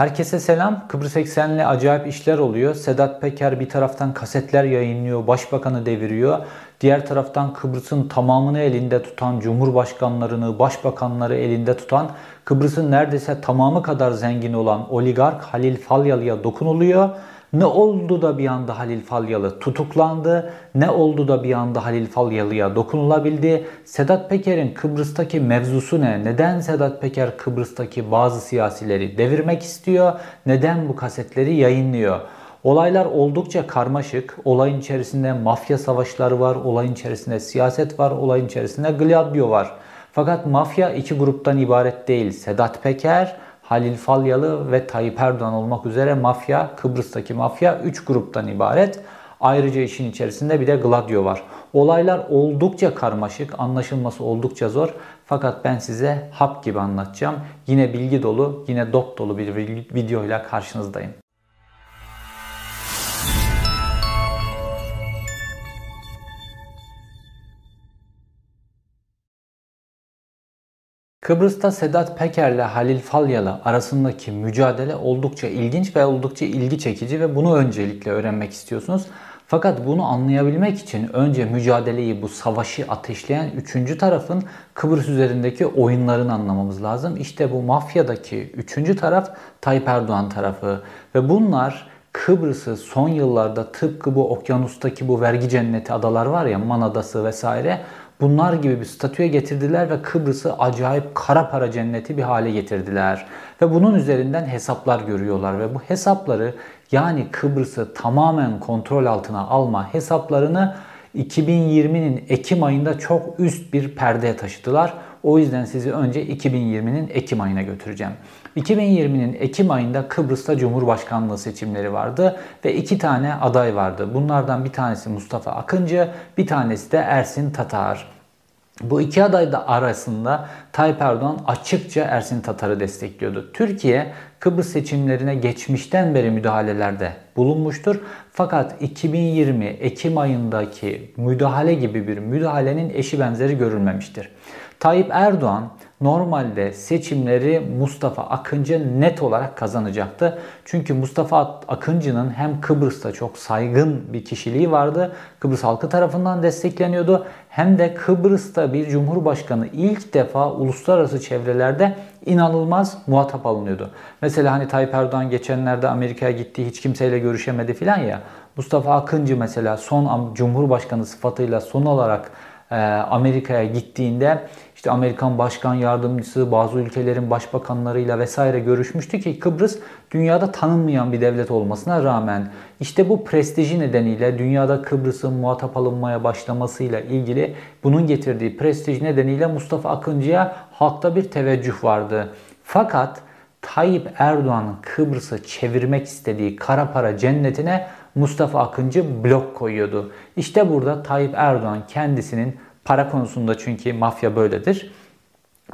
Herkese selam. Kıbrıs eksenli acayip işler oluyor. Sedat Peker bir taraftan kasetler yayınlıyor, başbakanı deviriyor. Diğer taraftan Kıbrıs'ın tamamını elinde tutan, cumhurbaşkanlarını, başbakanları elinde tutan, Kıbrıs'ın neredeyse tamamı kadar zengin olan oligark Halil Falyalı'ya dokunuluyor. Ne oldu da bir anda Halil Falyalı tutuklandı? Ne oldu da bir anda Halil Falyalı'ya dokunulabildi? Sedat Peker'in Kıbrıs'taki mevzusu ne? Neden Sedat Peker Kıbrıs'taki bazı siyasileri devirmek istiyor? Neden bu kasetleri yayınlıyor? Olaylar oldukça karmaşık. Olayın içerisinde mafya savaşları var, olayın içerisinde siyaset var, olayın içerisinde Gladio var. Fakat mafya iki gruptan ibaret değil. Sedat Peker Halil Falyalı ve Tayyip Erdoğan olmak üzere mafya, Kıbrıs'taki mafya 3 gruptan ibaret. Ayrıca işin içerisinde bir de Gladio var. Olaylar oldukça karmaşık, anlaşılması oldukça zor. Fakat ben size hap gibi anlatacağım. Yine bilgi dolu, yine dop dolu bir videoyla karşınızdayım. Kıbrıs'ta Sedat Peker ile Halil Falyalı arasındaki mücadele oldukça ilginç ve oldukça ilgi çekici ve bunu öncelikle öğrenmek istiyorsunuz. Fakat bunu anlayabilmek için önce mücadeleyi, bu savaşı ateşleyen üçüncü tarafın Kıbrıs üzerindeki oyunlarını anlamamız lazım. İşte bu mafyadaki üçüncü taraf Tayyip Erdoğan tarafı ve bunlar Kıbrıs'ı son yıllarda tıpkı bu okyanustaki bu vergi cenneti adalar var ya Man Adası vesaire bunlar gibi bir statüye getirdiler ve Kıbrıs'ı acayip kara para cenneti bir hale getirdiler. Ve bunun üzerinden hesaplar görüyorlar ve bu hesapları yani Kıbrıs'ı tamamen kontrol altına alma hesaplarını 2020'nin Ekim ayında çok üst bir perdeye taşıdılar. O yüzden sizi önce 2020'nin Ekim ayına götüreceğim. 2020'nin Ekim ayında Kıbrıs'ta Cumhurbaşkanlığı seçimleri vardı ve iki tane aday vardı. Bunlardan bir tanesi Mustafa Akıncı, bir tanesi de Ersin Tatar. Bu iki aday da arasında Tayyip Erdoğan açıkça Ersin Tatar'ı destekliyordu. Türkiye Kıbrıs seçimlerine geçmişten beri müdahalelerde bulunmuştur. Fakat 2020 Ekim ayındaki müdahale gibi bir müdahalenin eşi benzeri görülmemiştir. Tayyip Erdoğan normalde seçimleri Mustafa Akıncı net olarak kazanacaktı. Çünkü Mustafa Akıncı'nın hem Kıbrıs'ta çok saygın bir kişiliği vardı. Kıbrıs halkı tarafından destekleniyordu. Hem de Kıbrıs'ta bir cumhurbaşkanı ilk defa uluslararası çevrelerde inanılmaz muhatap alınıyordu. Mesela hani Tayyip Erdoğan geçenlerde Amerika'ya gitti hiç kimseyle görüşemedi filan ya. Mustafa Akıncı mesela son cumhurbaşkanı sıfatıyla son olarak Amerika'ya gittiğinde işte Amerikan Başkan Yardımcısı, bazı ülkelerin başbakanlarıyla vesaire görüşmüştü ki Kıbrıs dünyada tanınmayan bir devlet olmasına rağmen işte bu prestiji nedeniyle dünyada Kıbrıs'ın muhatap alınmaya başlamasıyla ilgili bunun getirdiği prestij nedeniyle Mustafa Akıncı'ya halkta bir teveccüh vardı. Fakat Tayyip Erdoğan'ın Kıbrıs'ı çevirmek istediği kara para cennetine Mustafa Akıncı blok koyuyordu. İşte burada Tayyip Erdoğan kendisinin Para konusunda çünkü mafya böyledir.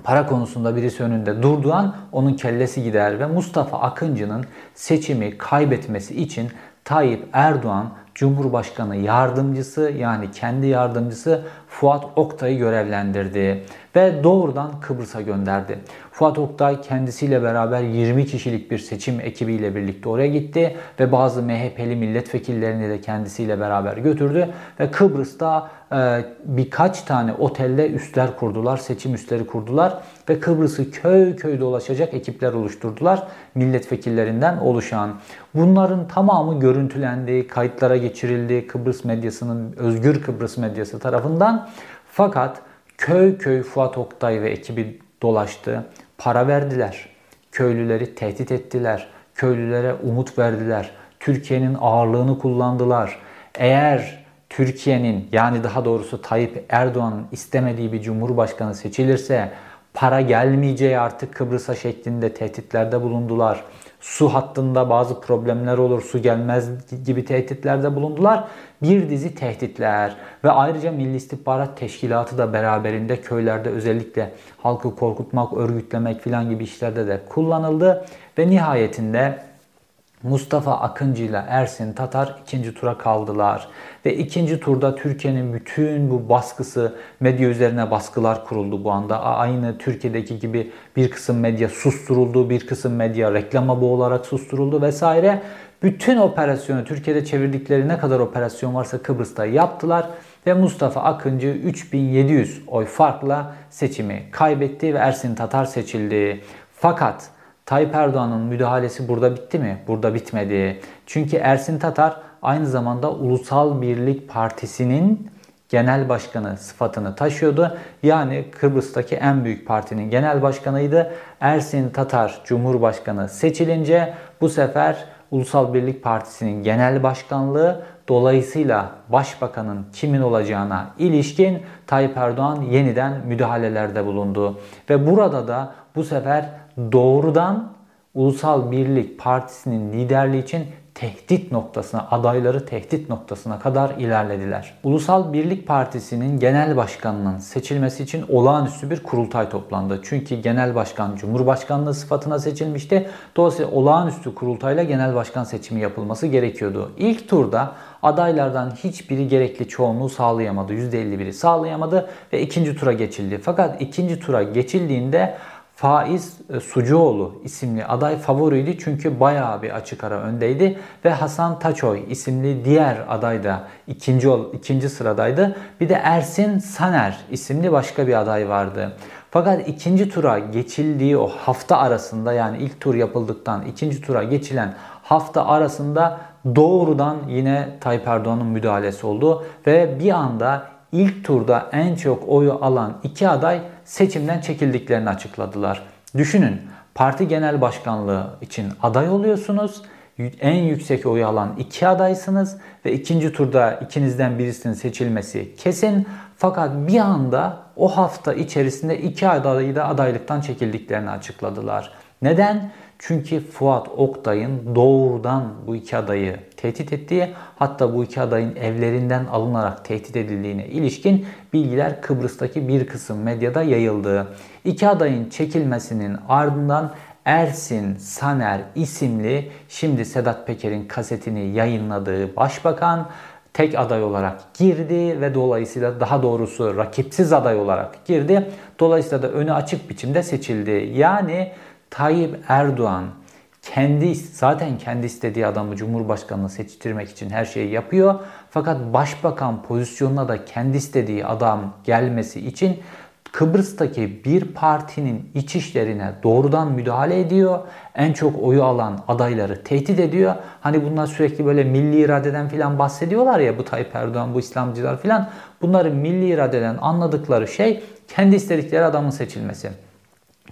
Para konusunda birisi önünde durduğu an onun kellesi gider ve Mustafa Akıncı'nın seçimi kaybetmesi için Tayyip Erdoğan Cumhurbaşkanı yardımcısı yani kendi yardımcısı Fuat Oktay'ı görevlendirdi ve doğrudan Kıbrıs'a gönderdi. Fuat Oktay kendisiyle beraber 20 kişilik bir seçim ekibiyle birlikte oraya gitti ve bazı MHP'li milletvekillerini de kendisiyle beraber götürdü ve Kıbrıs'ta e, birkaç tane otelde üstler kurdular, seçim üstleri kurdular ve Kıbrıs'ı köy köy dolaşacak ekipler oluşturdular milletvekillerinden oluşan. Bunların tamamı görüntülendi, kayıtlara geçirildi Kıbrıs medyasının, Özgür Kıbrıs medyası tarafından. Fakat köy köy Fuat Oktay ve ekibi dolaştı, para verdiler, köylüleri tehdit ettiler, köylülere umut verdiler, Türkiye'nin ağırlığını kullandılar. Eğer Türkiye'nin yani daha doğrusu Tayyip Erdoğan'ın istemediği bir cumhurbaşkanı seçilirse para gelmeyeceği artık Kıbrıs'a şeklinde tehditlerde bulundular. Su hattında bazı problemler olur, su gelmez gibi tehditlerde bulundular. Bir dizi tehditler ve ayrıca Milli İstihbarat Teşkilatı da beraberinde köylerde özellikle halkı korkutmak, örgütlemek filan gibi işlerde de kullanıldı. Ve nihayetinde Mustafa Akıncı ile Ersin Tatar ikinci tura kaldılar. Ve ikinci turda Türkiye'nin bütün bu baskısı, medya üzerine baskılar kuruldu bu anda. Aynı Türkiye'deki gibi bir kısım medya susturuldu, bir kısım medya reklama boğularak susturuldu vesaire. Bütün operasyonu Türkiye'de çevirdikleri ne kadar operasyon varsa Kıbrıs'ta yaptılar ve Mustafa Akıncı 3700 oy farkla seçimi kaybetti ve Ersin Tatar seçildi. Fakat Tayyip Erdoğan'ın müdahalesi burada bitti mi? Burada bitmedi. Çünkü Ersin Tatar aynı zamanda Ulusal Birlik Partisi'nin genel başkanı sıfatını taşıyordu. Yani Kıbrıs'taki en büyük partinin genel başkanıydı. Ersin Tatar Cumhurbaşkanı seçilince bu sefer Ulusal Birlik Partisi'nin genel başkanlığı dolayısıyla başbakanın kimin olacağına ilişkin Tayyip Erdoğan yeniden müdahalelerde bulundu. Ve burada da bu sefer doğrudan Ulusal Birlik Partisi'nin liderliği için tehdit noktasına, adayları tehdit noktasına kadar ilerlediler. Ulusal Birlik Partisi'nin genel başkanının seçilmesi için olağanüstü bir kurultay toplandı. Çünkü genel başkan Cumhurbaşkanlığı sıfatına seçilmişti. Dolayısıyla olağanüstü kurultayla genel başkan seçimi yapılması gerekiyordu. İlk turda adaylardan hiçbiri gerekli çoğunluğu sağlayamadı. %51'i sağlayamadı ve ikinci tura geçildi. Fakat ikinci tura geçildiğinde Faiz e, Sucuoğlu isimli aday favoriydi çünkü bayağı bir açık ara öndeydi ve Hasan Taçoy isimli diğer aday da ikinci, ikinci sıradaydı. Bir de Ersin Saner isimli başka bir aday vardı. Fakat ikinci tura geçildiği o hafta arasında yani ilk tur yapıldıktan ikinci tura geçilen hafta arasında doğrudan yine Tayyip Erdoğan'ın müdahalesi oldu ve bir anda ilk turda en çok oyu alan iki aday seçimden çekildiklerini açıkladılar. Düşünün parti genel başkanlığı için aday oluyorsunuz. En yüksek oyu alan iki adaysınız ve ikinci turda ikinizden birisinin seçilmesi kesin. Fakat bir anda o hafta içerisinde iki adayı da adaylıktan çekildiklerini açıkladılar. Neden? Çünkü Fuat Oktay'ın doğrudan bu iki adayı tehdit ettiği hatta bu iki adayın evlerinden alınarak tehdit edildiğine ilişkin bilgiler Kıbrıs'taki bir kısım medyada yayıldı. İki adayın çekilmesinin ardından Ersin Saner isimli şimdi Sedat Peker'in kasetini yayınladığı başbakan tek aday olarak girdi ve dolayısıyla daha doğrusu rakipsiz aday olarak girdi. Dolayısıyla da önü açık biçimde seçildi. Yani Tayyip Erdoğan kendi zaten kendi istediği adamı Cumhurbaşkanlığı seçtirmek için her şeyi yapıyor. Fakat başbakan pozisyonuna da kendi istediği adam gelmesi için Kıbrıs'taki bir partinin iç işlerine doğrudan müdahale ediyor. En çok oyu alan adayları tehdit ediyor. Hani bunlar sürekli böyle milli iradeden filan bahsediyorlar ya bu Tayyip Erdoğan, bu İslamcılar filan. Bunların milli iradeden anladıkları şey kendi istedikleri adamın seçilmesi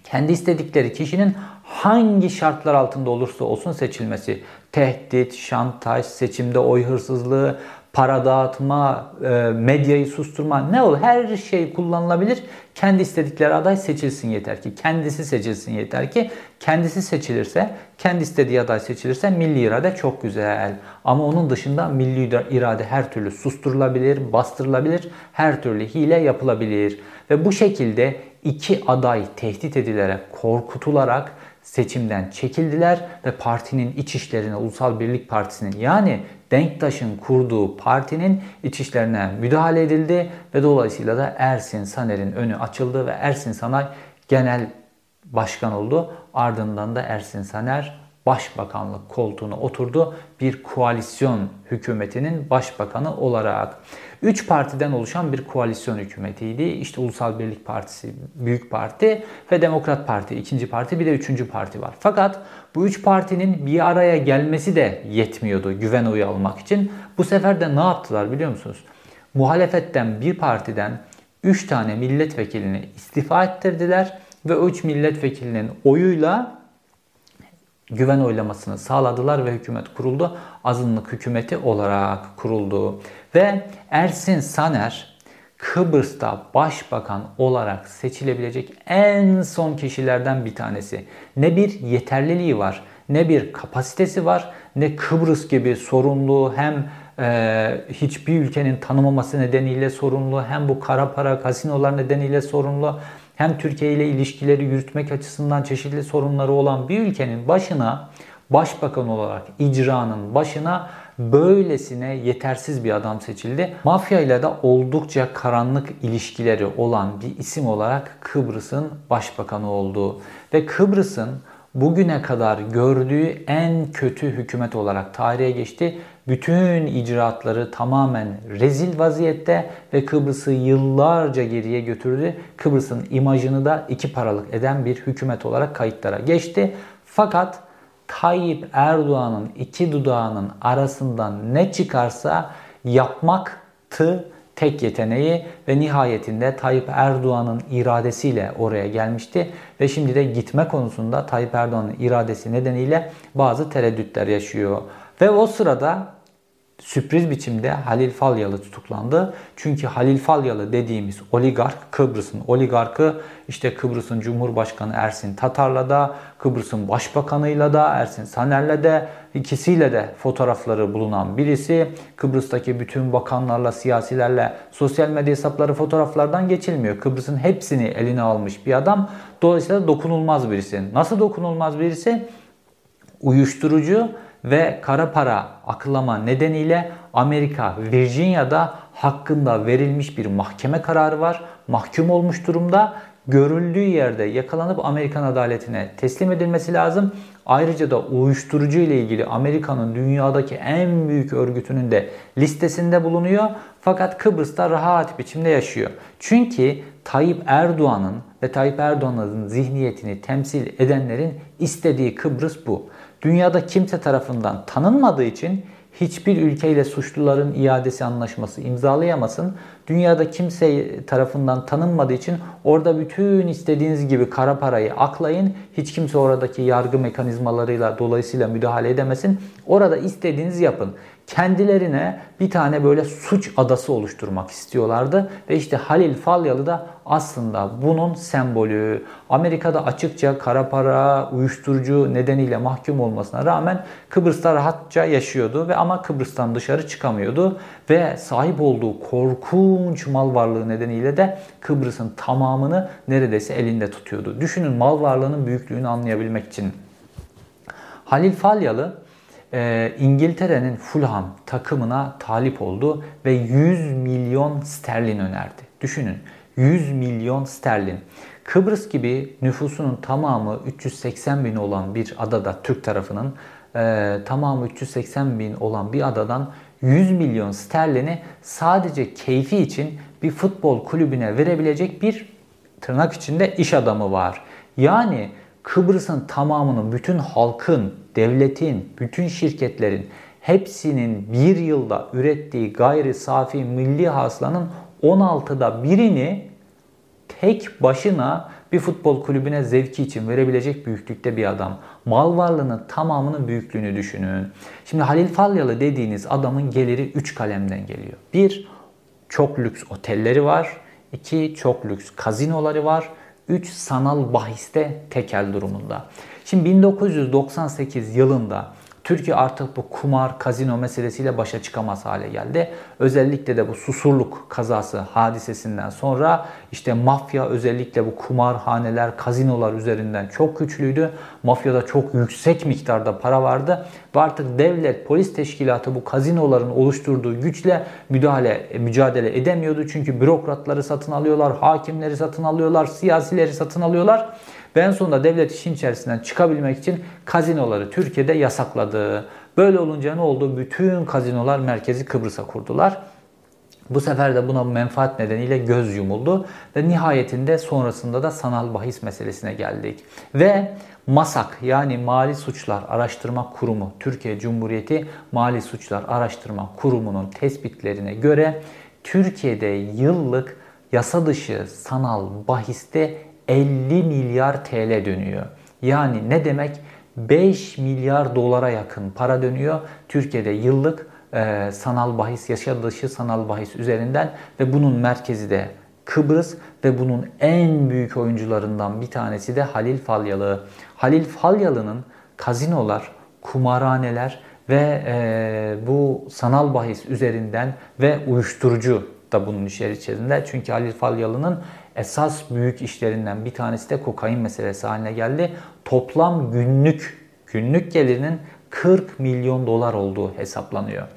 kendi istedikleri kişinin hangi şartlar altında olursa olsun seçilmesi. Tehdit, şantaj, seçimde oy hırsızlığı, para dağıtma, e, medyayı susturma ne olur her şey kullanılabilir. Kendi istedikleri aday seçilsin yeter ki. Kendisi seçilsin yeter ki. Kendisi seçilirse, kendi istediği aday seçilirse milli irade çok güzel. Ama onun dışında milli irade her türlü susturulabilir, bastırılabilir, her türlü hile yapılabilir. Ve bu şekilde iki aday tehdit edilerek, korkutularak seçimden çekildiler ve partinin iç işlerine, Ulusal Birlik Partisi'nin yani Denktaş'ın kurduğu partinin iç işlerine müdahale edildi ve dolayısıyla da Ersin Saner'in önü açıldı ve Ersin Sanay genel başkan oldu. Ardından da Ersin Saner başbakanlık koltuğuna oturdu bir koalisyon hükümetinin başbakanı olarak. Üç partiden oluşan bir koalisyon hükümetiydi. İşte Ulusal Birlik Partisi, Büyük Parti ve Demokrat Parti, ikinci parti bir de üçüncü parti var. Fakat bu üç partinin bir araya gelmesi de yetmiyordu güven oyu almak için. Bu sefer de ne yaptılar biliyor musunuz? Muhalefetten bir partiden üç tane milletvekilini istifa ettirdiler ve o üç milletvekilinin oyuyla güven oylamasını sağladılar ve hükümet kuruldu. Azınlık hükümeti olarak kuruldu. Ve Ersin Saner Kıbrıs'ta başbakan olarak seçilebilecek en son kişilerden bir tanesi. Ne bir yeterliliği var, ne bir kapasitesi var, ne Kıbrıs gibi sorumlu hem e, hiçbir ülkenin tanımaması nedeniyle sorumlu, hem bu kara para kasinolar nedeniyle sorumlu, hem Türkiye ile ilişkileri yürütmek açısından çeşitli sorunları olan bir ülkenin başına başbakan olarak icranın başına böylesine yetersiz bir adam seçildi. Mafya ile de oldukça karanlık ilişkileri olan bir isim olarak Kıbrıs'ın başbakanı oldu. Ve Kıbrıs'ın bugüne kadar gördüğü en kötü hükümet olarak tarihe geçti. Bütün icraatları tamamen rezil vaziyette ve Kıbrıs'ı yıllarca geriye götürdü. Kıbrıs'ın imajını da iki paralık eden bir hükümet olarak kayıtlara geçti. Fakat Tayyip Erdoğan'ın iki dudağının arasından ne çıkarsa yapmaktı tek yeteneği ve nihayetinde Tayyip Erdoğan'ın iradesiyle oraya gelmişti ve şimdi de gitme konusunda Tayyip Erdoğan'ın iradesi nedeniyle bazı tereddütler yaşıyor. Ve o sırada sürpriz biçimde Halil Falyalı tutuklandı. Çünkü Halil Falyalı dediğimiz oligark Kıbrıs'ın oligarkı işte Kıbrıs'ın Cumhurbaşkanı Ersin Tatar'la da Kıbrıs'ın Başbakanı'yla da Ersin Saner'le de ikisiyle de fotoğrafları bulunan birisi. Kıbrıs'taki bütün bakanlarla, siyasilerle sosyal medya hesapları fotoğraflardan geçilmiyor. Kıbrıs'ın hepsini eline almış bir adam. Dolayısıyla dokunulmaz birisi. Nasıl dokunulmaz birisi? Uyuşturucu ve kara para aklama nedeniyle Amerika Virginia'da hakkında verilmiş bir mahkeme kararı var. Mahkum olmuş durumda. Görüldüğü yerde yakalanıp Amerikan adaletine teslim edilmesi lazım. Ayrıca da uyuşturucu ile ilgili Amerika'nın dünyadaki en büyük örgütünün de listesinde bulunuyor. Fakat Kıbrıs'ta rahat biçimde yaşıyor. Çünkü Tayyip Erdoğan'ın ve Tayyip Erdoğan'ın zihniyetini temsil edenlerin istediği Kıbrıs bu dünyada kimse tarafından tanınmadığı için hiçbir ülkeyle suçluların iadesi anlaşması imzalayamasın. Dünyada kimse tarafından tanınmadığı için orada bütün istediğiniz gibi kara parayı aklayın. Hiç kimse oradaki yargı mekanizmalarıyla dolayısıyla müdahale edemesin. Orada istediğinizi yapın kendilerine bir tane böyle suç adası oluşturmak istiyorlardı. Ve işte Halil Falyalı da aslında bunun sembolü. Amerika'da açıkça kara para, uyuşturucu nedeniyle mahkum olmasına rağmen Kıbrıs'ta rahatça yaşıyordu ve ama Kıbrıs'tan dışarı çıkamıyordu ve sahip olduğu korkunç mal varlığı nedeniyle de Kıbrıs'ın tamamını neredeyse elinde tutuyordu. Düşünün mal varlığının büyüklüğünü anlayabilmek için. Halil Falyalı e, İngiltere'nin Fulham takımına talip oldu ve 100 milyon sterlin önerdi. Düşünün 100 milyon sterlin. Kıbrıs gibi nüfusunun tamamı 380 bin olan bir adada Türk tarafının e, tamamı 380 bin olan bir adadan 100 milyon sterlini sadece keyfi için bir futbol kulübüne verebilecek bir tırnak içinde iş adamı var. Yani Kıbrıs'ın tamamını bütün halkın, devletin, bütün şirketlerin hepsinin bir yılda ürettiği gayri safi milli haslanın 16'da birini tek başına bir futbol kulübüne zevki için verebilecek büyüklükte bir adam. Mal varlığının tamamının büyüklüğünü düşünün. Şimdi Halil Falyalı dediğiniz adamın geliri 3 kalemden geliyor. 1. Çok lüks otelleri var. 2. Çok lüks kazinoları var. 3 sanal bahiste tekel durumunda. Şimdi 1998 yılında Türkiye artık bu kumar, kazino meselesiyle başa çıkamaz hale geldi. Özellikle de bu susurluk kazası hadisesinden sonra işte mafya özellikle bu kumarhaneler, kazinolar üzerinden çok güçlüydü. Mafyada çok yüksek miktarda para vardı ve artık devlet, polis teşkilatı bu kazinoların oluşturduğu güçle müdahale, mücadele edemiyordu. Çünkü bürokratları satın alıyorlar, hakimleri satın alıyorlar, siyasileri satın alıyorlar. Ve en sonunda devlet işin içerisinden çıkabilmek için kazinoları Türkiye'de yasakladı. Böyle olunca ne oldu? Bütün kazinolar merkezi Kıbrıs'a kurdular. Bu sefer de buna menfaat nedeniyle göz yumuldu ve nihayetinde sonrasında da sanal bahis meselesine geldik. Ve MASAK yani Mali Suçlar Araştırma Kurumu, Türkiye Cumhuriyeti Mali Suçlar Araştırma Kurumu'nun tespitlerine göre Türkiye'de yıllık yasa dışı sanal bahiste 50 milyar TL dönüyor. Yani ne demek? 5 milyar dolara yakın para dönüyor Türkiye'de yıllık e, sanal bahis, yaşa dışı sanal bahis üzerinden ve bunun merkezi de Kıbrıs ve bunun en büyük oyuncularından bir tanesi de Halil Falyalı. Halil Falyalı'nın kazinolar, kumarhaneler ve e, bu sanal bahis üzerinden ve uyuşturucu da bunun içerisinde. Çünkü Halil Falyalı'nın esas büyük işlerinden bir tanesi de kokain meselesi haline geldi. Toplam günlük günlük gelirinin 40 milyon dolar olduğu hesaplanıyor.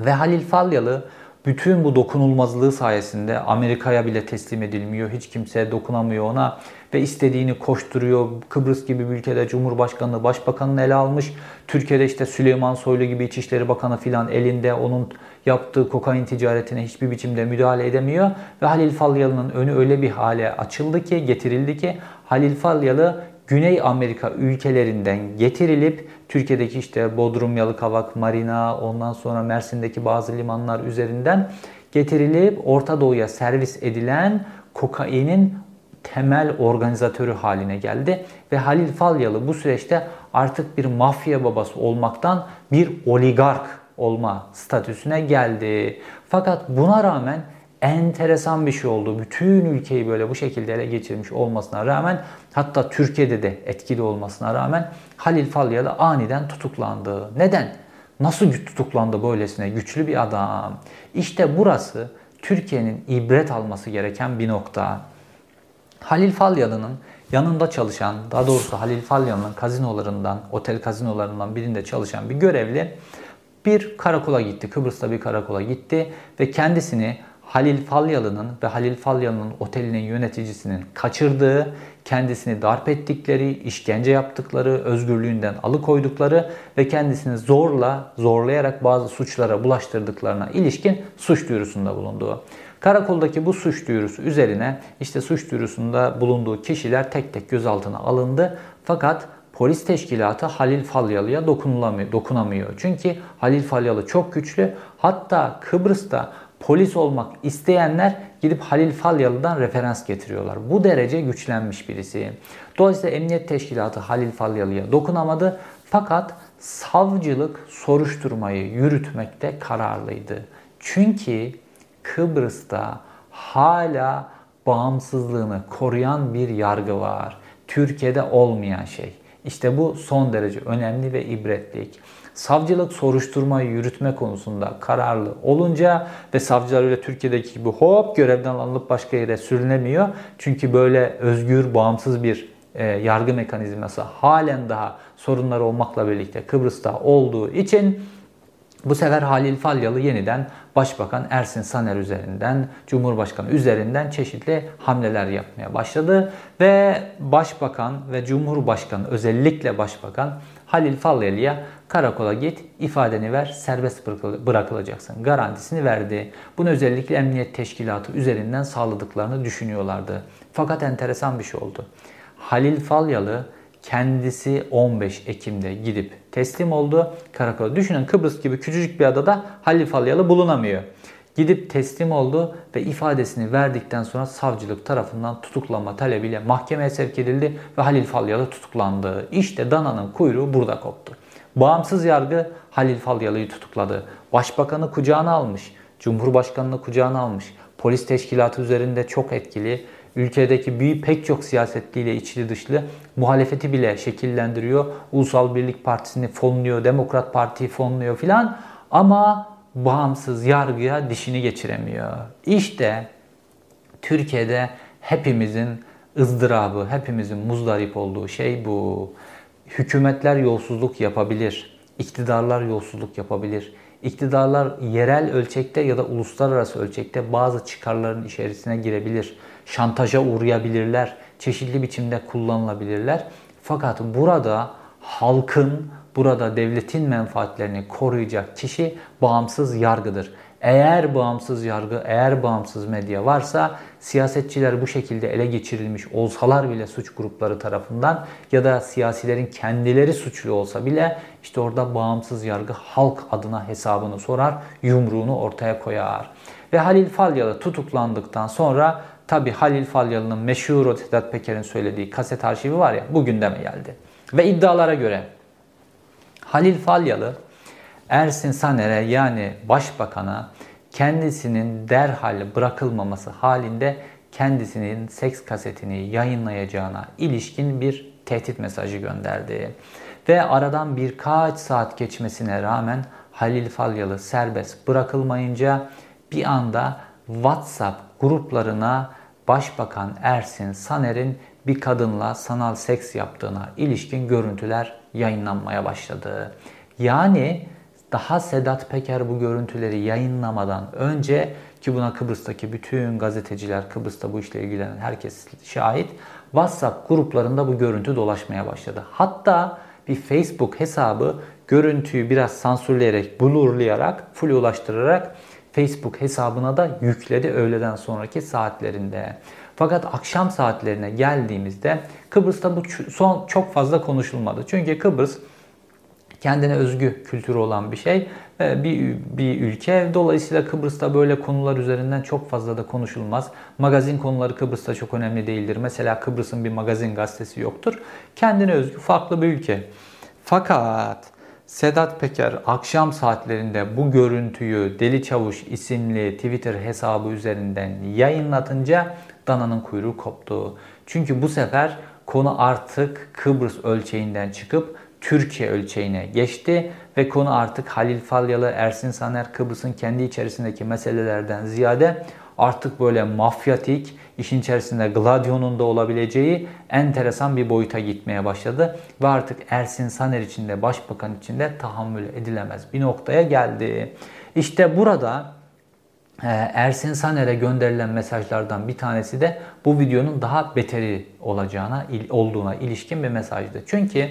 Ve Halil Falyalı bütün bu dokunulmazlığı sayesinde Amerika'ya bile teslim edilmiyor. Hiç kimse dokunamıyor ona ve istediğini koşturuyor. Kıbrıs gibi bir ülkede Cumhurbaşkanlığı, Başbakanını ele almış. Türkiye'de işte Süleyman Soylu gibi İçişleri Bakanı filan elinde onun yaptığı kokain ticaretine hiçbir biçimde müdahale edemiyor. Ve Halil Falyalı'nın önü öyle bir hale açıldı ki, getirildi ki Halil Falyalı Güney Amerika ülkelerinden getirilip Türkiye'deki işte Bodrum, Yalıkavak, Marina, ondan sonra Mersin'deki bazı limanlar üzerinden getirilip Orta Doğu'ya servis edilen kokainin temel organizatörü haline geldi ve Halil Falyalı bu süreçte artık bir mafya babası olmaktan bir oligark olma statüsüne geldi. Fakat buna rağmen enteresan bir şey oldu. Bütün ülkeyi böyle bu şekilde ele geçirmiş olmasına rağmen hatta Türkiye'de de etkili olmasına rağmen Halil Falyalı aniden tutuklandı. Neden? Nasıl tutuklandı böylesine güçlü bir adam? İşte burası Türkiye'nin ibret alması gereken bir nokta. Halil Falyalı'nın yanında çalışan, daha doğrusu Halil Falyalı'nın kazinolarından, otel kazinolarından birinde çalışan bir görevli bir karakola gitti. Kıbrıs'ta bir karakola gitti ve kendisini Halil Falyalı'nın ve Halil Falyalı'nın otelinin yöneticisinin kaçırdığı, kendisini darp ettikleri, işkence yaptıkları, özgürlüğünden alıkoydukları ve kendisini zorla, zorlayarak bazı suçlara bulaştırdıklarına ilişkin suç duyurusunda bulunduğu. Karakoldaki bu suç duyurusu üzerine işte suç duyurusunda bulunduğu kişiler tek tek gözaltına alındı. Fakat polis teşkilatı Halil Falyalı'ya dokunamıyor. Çünkü Halil Falyalı çok güçlü. Hatta Kıbrıs'ta polis olmak isteyenler gidip Halil Falyalı'dan referans getiriyorlar. Bu derece güçlenmiş birisi. Dolayısıyla Emniyet Teşkilatı Halil Falyalı'ya dokunamadı. Fakat savcılık soruşturmayı yürütmekte kararlıydı. Çünkü Kıbrıs'ta hala bağımsızlığını koruyan bir yargı var. Türkiye'de olmayan şey. İşte bu son derece önemli ve ibretlik. Savcılık soruşturmayı yürütme konusunda kararlı olunca ve savcılar öyle Türkiye'deki gibi hop görevden alınıp başka yere sürünemiyor. Çünkü böyle özgür, bağımsız bir e, yargı mekanizması halen daha sorunlar olmakla birlikte Kıbrıs'ta olduğu için bu sefer Halil Falyalı yeniden Başbakan Ersin Saner üzerinden, Cumhurbaşkanı üzerinden çeşitli hamleler yapmaya başladı. Ve Başbakan ve Cumhurbaşkanı özellikle Başbakan Halil Falyalı'ya karakola git, ifadeni ver, serbest bırakılacaksın garantisini verdi. Bunu özellikle emniyet teşkilatı üzerinden sağladıklarını düşünüyorlardı. Fakat enteresan bir şey oldu. Halil Falyalı kendisi 15 Ekim'de gidip teslim oldu karakola. Düşünün Kıbrıs gibi küçücük bir adada Halil Falyalı bulunamıyor. Gidip teslim oldu ve ifadesini verdikten sonra savcılık tarafından tutuklama talebiyle mahkemeye sevk edildi ve Halil Falyalı tutuklandı. İşte dananın kuyruğu burada koptu. Bağımsız yargı Halil Falyalı'yı tutukladı. Başbakanı kucağına almış, Cumhurbaşkanını kucağına almış. Polis teşkilatı üzerinde çok etkili ülkedeki büyük pek çok siyasetliyle içli dışlı muhalefeti bile şekillendiriyor. Ulusal Birlik Partisi'ni fonluyor, Demokrat Parti'yi fonluyor filan ama bağımsız yargıya dişini geçiremiyor. İşte Türkiye'de hepimizin ızdırabı, hepimizin muzdarip olduğu şey bu. Hükümetler yolsuzluk yapabilir, iktidarlar yolsuzluk yapabilir. İktidarlar yerel ölçekte ya da uluslararası ölçekte bazı çıkarların içerisine girebilir şantaja uğrayabilirler, çeşitli biçimde kullanılabilirler. Fakat burada halkın, burada devletin menfaatlerini koruyacak kişi bağımsız yargıdır. Eğer bağımsız yargı, eğer bağımsız medya varsa siyasetçiler bu şekilde ele geçirilmiş olsalar bile suç grupları tarafından ya da siyasilerin kendileri suçlu olsa bile işte orada bağımsız yargı halk adına hesabını sorar, yumruğunu ortaya koyar. Ve Halil Falyalı tutuklandıktan sonra Tabi Halil Falyalı'nın meşhur Sedat Peker'in söylediği kaset arşivi var ya bu gündeme geldi. Ve iddialara göre Halil Falyalı Ersin Saner'e yani başbakana kendisinin derhal bırakılmaması halinde kendisinin seks kasetini yayınlayacağına ilişkin bir tehdit mesajı gönderdi. Ve aradan birkaç saat geçmesine rağmen Halil Falyalı serbest bırakılmayınca bir anda WhatsApp gruplarına Başbakan Ersin Saner'in bir kadınla sanal seks yaptığına ilişkin görüntüler yayınlanmaya başladı. Yani daha Sedat Peker bu görüntüleri yayınlamadan önce ki buna Kıbrıs'taki bütün gazeteciler, Kıbrıs'ta bu işle ilgilenen herkes şahit. WhatsApp gruplarında bu görüntü dolaşmaya başladı. Hatta bir Facebook hesabı görüntüyü biraz sansürleyerek, blurlayarak, full ulaştırarak Facebook hesabına da yükledi öğleden sonraki saatlerinde. Fakat akşam saatlerine geldiğimizde Kıbrıs'ta bu son çok fazla konuşulmadı. Çünkü Kıbrıs kendine özgü kültürü olan bir şey bir, bir ülke. Dolayısıyla Kıbrıs'ta böyle konular üzerinden çok fazla da konuşulmaz. Magazin konuları Kıbrıs'ta çok önemli değildir. Mesela Kıbrıs'ın bir magazin gazetesi yoktur. Kendine özgü farklı bir ülke. Fakat Sedat Peker akşam saatlerinde bu görüntüyü Deli Çavuş isimli Twitter hesabı üzerinden yayınlatınca dananın kuyruğu koptu. Çünkü bu sefer konu artık Kıbrıs ölçeğinden çıkıp Türkiye ölçeğine geçti ve konu artık Halil Falyalı, Ersin Saner, Kıbrıs'ın kendi içerisindeki meselelerden ziyade artık böyle mafyatik, işin içerisinde Gladio'nun da olabileceği enteresan bir boyuta gitmeye başladı. Ve artık Ersin Saner için de başbakan için de tahammül edilemez bir noktaya geldi. İşte burada Ersin Saner'e gönderilen mesajlardan bir tanesi de bu videonun daha beteri olacağına olduğuna ilişkin bir mesajdı. Çünkü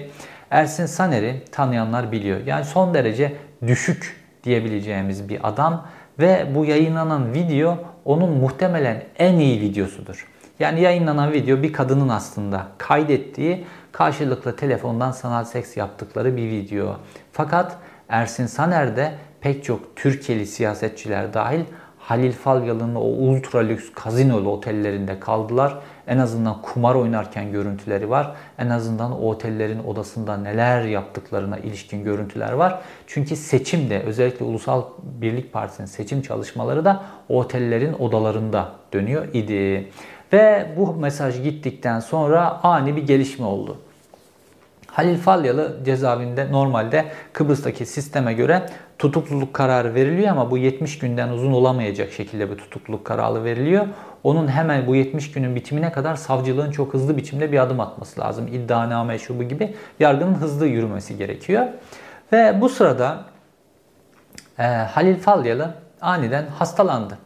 Ersin Saner'i tanıyanlar biliyor. Yani son derece düşük diyebileceğimiz bir adam ve bu yayınlanan video onun muhtemelen en iyi videosudur. Yani yayınlanan video bir kadının aslında kaydettiği karşılıklı telefondan sanal seks yaptıkları bir video. Fakat Ersin Saner de pek çok Türkiye'li siyasetçiler dahil Halil Falyalı'nın o ultra lüks kazinolu otellerinde kaldılar. En azından kumar oynarken görüntüleri var. En azından o otellerin odasında neler yaptıklarına ilişkin görüntüler var. Çünkü seçim de özellikle Ulusal Birlik Partisi'nin seçim çalışmaları da o otellerin odalarında dönüyor idi. Ve bu mesaj gittikten sonra ani bir gelişme oldu. Halil Falyalı cezaevinde normalde Kıbrıs'taki sisteme göre tutukluluk kararı veriliyor ama bu 70 günden uzun olamayacak şekilde bir tutukluluk kararı veriliyor. Onun hemen bu 70 günün bitimine kadar savcılığın çok hızlı biçimde bir adım atması lazım. İddianame şubu gibi yargının hızlı yürümesi gerekiyor. Ve bu sırada e, Halil Falyalı aniden hastalandı.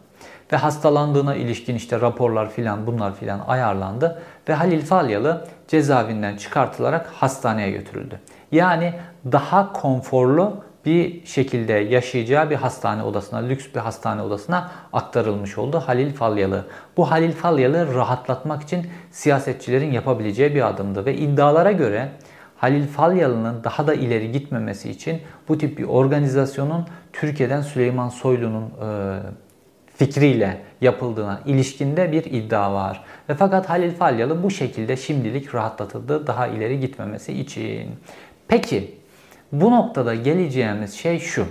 Ve hastalandığına ilişkin işte raporlar filan bunlar filan ayarlandı. Ve Halil Falyalı cezaevinden çıkartılarak hastaneye götürüldü. Yani daha konforlu bir şekilde yaşayacağı bir hastane odasına, lüks bir hastane odasına aktarılmış oldu Halil Falyalı. Bu Halil Falyalı rahatlatmak için siyasetçilerin yapabileceği bir adımdı ve iddialara göre Halil Falyalı'nın daha da ileri gitmemesi için bu tip bir organizasyonun Türkiye'den Süleyman Soylu'nun e, fikriyle yapıldığına ilişkinde bir iddia var. Ve fakat Halil Falyalı bu şekilde şimdilik rahatlatıldı daha ileri gitmemesi için. Peki bu noktada geleceğimiz şey şu.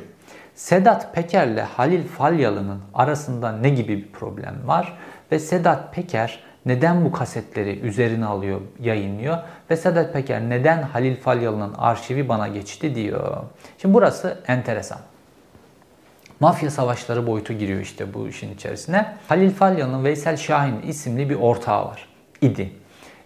Sedat Peker ile Halil Falyalı'nın arasında ne gibi bir problem var? Ve Sedat Peker neden bu kasetleri üzerine alıyor, yayınlıyor? Ve Sedat Peker neden Halil Falyalı'nın arşivi bana geçti diyor. Şimdi burası enteresan. Mafya savaşları boyutu giriyor işte bu işin içerisine. Halil Falyalı'nın Veysel Şahin isimli bir ortağı var. idi.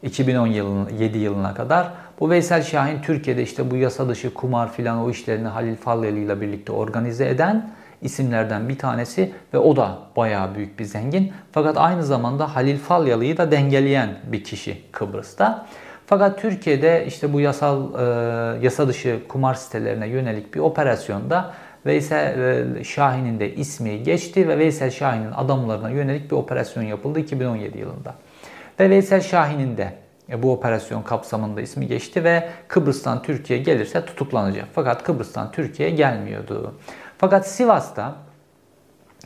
2017 yılına kadar. Bu Veysel Şahin Türkiye'de işte bu yasa dışı kumar filan o işlerini Halil Falyalı ile birlikte organize eden isimlerden bir tanesi ve o da bayağı büyük bir zengin. Fakat aynı zamanda Halil Falyalı'yı da dengeleyen bir kişi Kıbrıs'ta. Fakat Türkiye'de işte bu yasal e, yasa dışı kumar sitelerine yönelik bir operasyonda Veysel e, Şahin'in de ismi geçti ve Veysel Şahin'in adamlarına yönelik bir operasyon yapıldı 2017 yılında. Ve Veysel Şahin'in de bu operasyon kapsamında ismi geçti ve Kıbrıs'tan Türkiye gelirse tutuklanacak. Fakat Kıbrıs'tan Türkiye gelmiyordu. Fakat Sivas'ta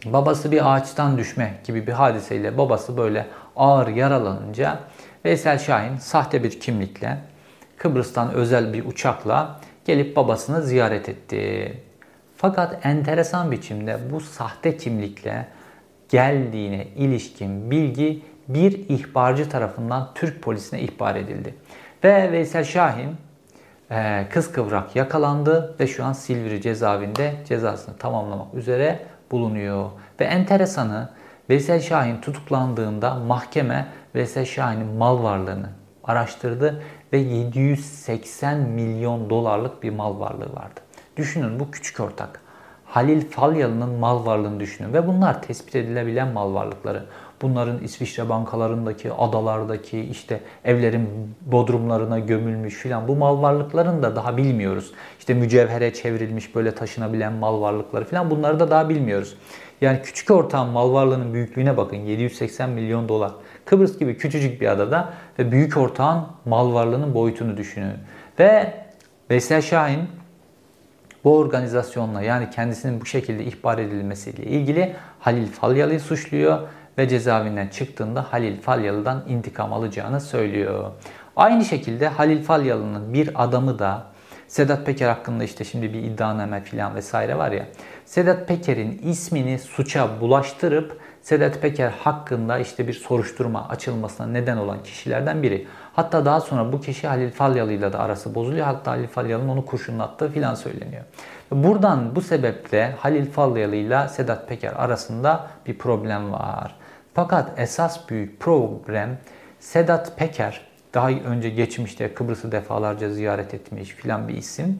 babası bir ağaçtan düşme gibi bir hadiseyle babası böyle ağır yaralanınca Veysel Şahin sahte bir kimlikle Kıbrıs'tan özel bir uçakla gelip babasını ziyaret etti. Fakat enteresan biçimde bu sahte kimlikle geldiğine ilişkin bilgi bir ihbarcı tarafından Türk polisine ihbar edildi. Ve Veysel Şahin e, kız kıvrak yakalandı ve şu an Silivri cezaevinde cezasını tamamlamak üzere bulunuyor. Ve enteresanı Veysel Şahin tutuklandığında mahkeme Veysel Şahin'in mal varlığını araştırdı ve 780 milyon dolarlık bir mal varlığı vardı. Düşünün bu küçük ortak. Halil Falyalı'nın mal varlığını düşünün ve bunlar tespit edilebilen mal varlıkları. Bunların İsviçre bankalarındaki, adalardaki, işte evlerin bodrumlarına gömülmüş filan bu mal varlıklarını da daha bilmiyoruz. İşte mücevhere çevrilmiş böyle taşınabilen mal varlıkları filan bunları da daha bilmiyoruz. Yani küçük ortağın mal varlığının büyüklüğüne bakın 780 milyon dolar. Kıbrıs gibi küçücük bir adada ve büyük ortağın mal varlığının boyutunu düşünün. Ve Veysel Şahin bu organizasyonla yani kendisinin bu şekilde ihbar edilmesiyle ilgili Halil Falyalı'yı suçluyor ve cezaevinden çıktığında Halil Falyalı'dan intikam alacağını söylüyor. Aynı şekilde Halil Falyalı'nın bir adamı da Sedat Peker hakkında işte şimdi bir iddianame filan vesaire var ya. Sedat Peker'in ismini suça bulaştırıp Sedat Peker hakkında işte bir soruşturma açılmasına neden olan kişilerden biri. Hatta daha sonra bu kişi Halil Falyalı ile de arası bozuluyor. Hatta Halil Falyalı'nın onu kurşunlattığı filan söyleniyor. Buradan bu sebeple Halil Falyalı ile Sedat Peker arasında bir problem var. Fakat esas büyük problem Sedat Peker daha önce geçmişte Kıbrıs'ı defalarca ziyaret etmiş filan bir isim.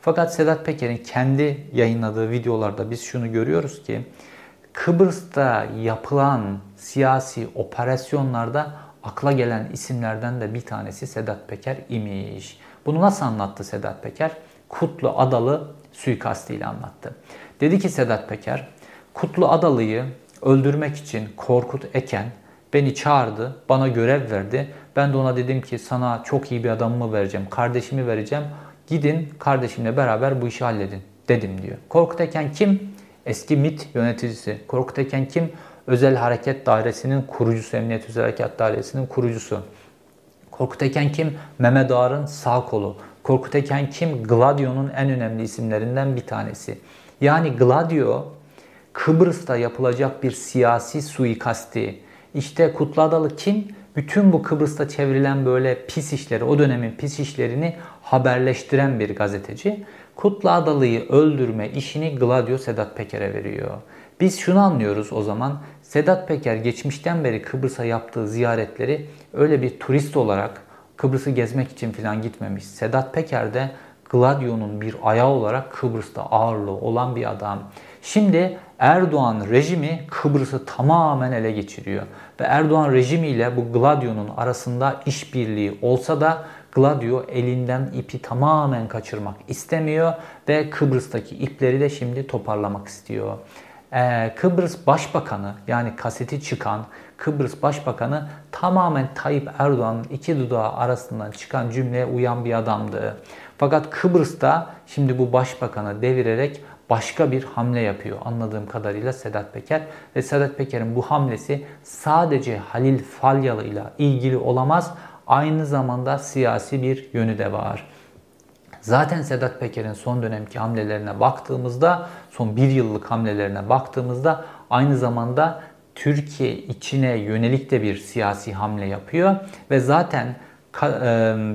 Fakat Sedat Peker'in kendi yayınladığı videolarda biz şunu görüyoruz ki Kıbrıs'ta yapılan siyasi operasyonlarda akla gelen isimlerden de bir tanesi Sedat Peker imiş. Bunu nasıl anlattı Sedat Peker? Kutlu Adalı suikastıyla anlattı. Dedi ki Sedat Peker, Kutlu Adalı'yı öldürmek için Korkut Eken beni çağırdı, bana görev verdi. Ben de ona dedim ki sana çok iyi bir adamımı vereceğim, kardeşimi vereceğim. Gidin kardeşimle beraber bu işi halledin dedim diyor. Korkut Eken kim? Eski MIT yöneticisi. Korkut Eken kim? Özel Hareket Dairesi'nin kurucusu, Emniyet Özel Hareket Dairesi'nin kurucusu. Korkut Eken kim? Mehmet Ağar'ın sağ kolu. Korkut Eken kim? Gladio'nun en önemli isimlerinden bir tanesi. Yani Gladio Kıbrıs'ta yapılacak bir siyasi suikasti. İşte Kutlu Adalı kim? Bütün bu Kıbrıs'ta çevrilen böyle pis işleri, o dönemin pis işlerini haberleştiren bir gazeteci. Kutlu Adalı'yı öldürme işini Gladio Sedat Peker'e veriyor. Biz şunu anlıyoruz o zaman. Sedat Peker geçmişten beri Kıbrıs'a yaptığı ziyaretleri öyle bir turist olarak Kıbrıs'ı gezmek için falan gitmemiş. Sedat Peker de Gladio'nun bir ayağı olarak Kıbrıs'ta ağırlığı olan bir adam. Şimdi Erdoğan rejimi Kıbrıs'ı tamamen ele geçiriyor. Ve Erdoğan rejimiyle bu Gladio'nun arasında işbirliği olsa da Gladio elinden ipi tamamen kaçırmak istemiyor ve Kıbrıs'taki ipleri de şimdi toparlamak istiyor. Ee, Kıbrıs Başbakanı yani kaseti çıkan Kıbrıs Başbakanı tamamen Tayyip Erdoğan'ın iki dudağı arasından çıkan cümleye uyan bir adamdı. Fakat Kıbrıs'ta şimdi bu başbakanı devirerek başka bir hamle yapıyor anladığım kadarıyla Sedat Peker. Ve Sedat Peker'in bu hamlesi sadece Halil Falyalı ile ilgili olamaz. Aynı zamanda siyasi bir yönü de var. Zaten Sedat Peker'in son dönemki hamlelerine baktığımızda, son bir yıllık hamlelerine baktığımızda aynı zamanda Türkiye içine yönelik de bir siyasi hamle yapıyor. Ve zaten